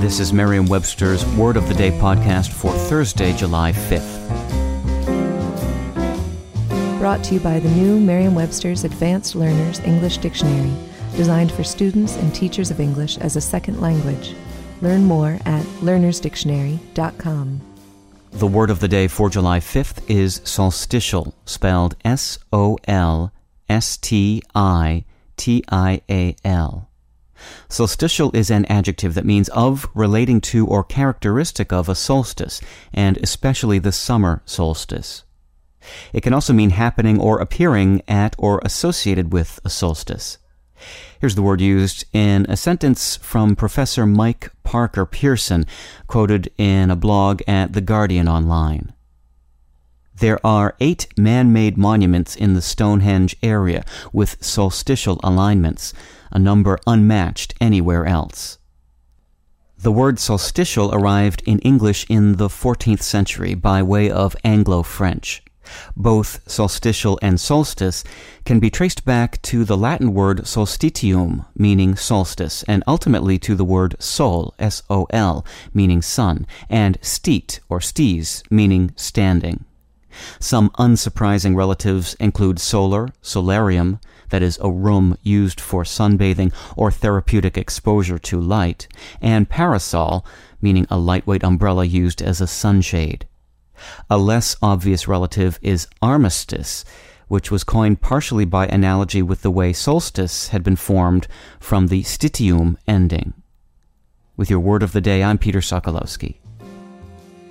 This is Merriam Webster's Word of the Day podcast for Thursday, July 5th. Brought to you by the new Merriam Webster's Advanced Learners English Dictionary, designed for students and teachers of English as a second language. Learn more at learnersdictionary.com. The word of the day for July 5th is solstitial, spelled S O L S T I T I A L. Solstitial is an adjective that means of, relating to, or characteristic of a solstice, and especially the summer solstice. It can also mean happening or appearing at or associated with a solstice. Here's the word used in a sentence from Professor Mike Parker Pearson, quoted in a blog at The Guardian Online. There are eight man made monuments in the Stonehenge area with solstitial alignments, a number unmatched anywhere else. The word solstitial arrived in English in the 14th century by way of Anglo French. Both solstitial and solstice can be traced back to the Latin word solstitium, meaning solstice, and ultimately to the word sol, S-O-L, meaning sun, and stit, or stes, meaning standing. Some unsurprising relatives include solar, solarium, that is, a room used for sunbathing or therapeutic exposure to light, and parasol, meaning a lightweight umbrella used as a sunshade. A less obvious relative is armistice, which was coined partially by analogy with the way solstice had been formed from the stitium ending. With your word of the day, I'm Peter Sokolowski.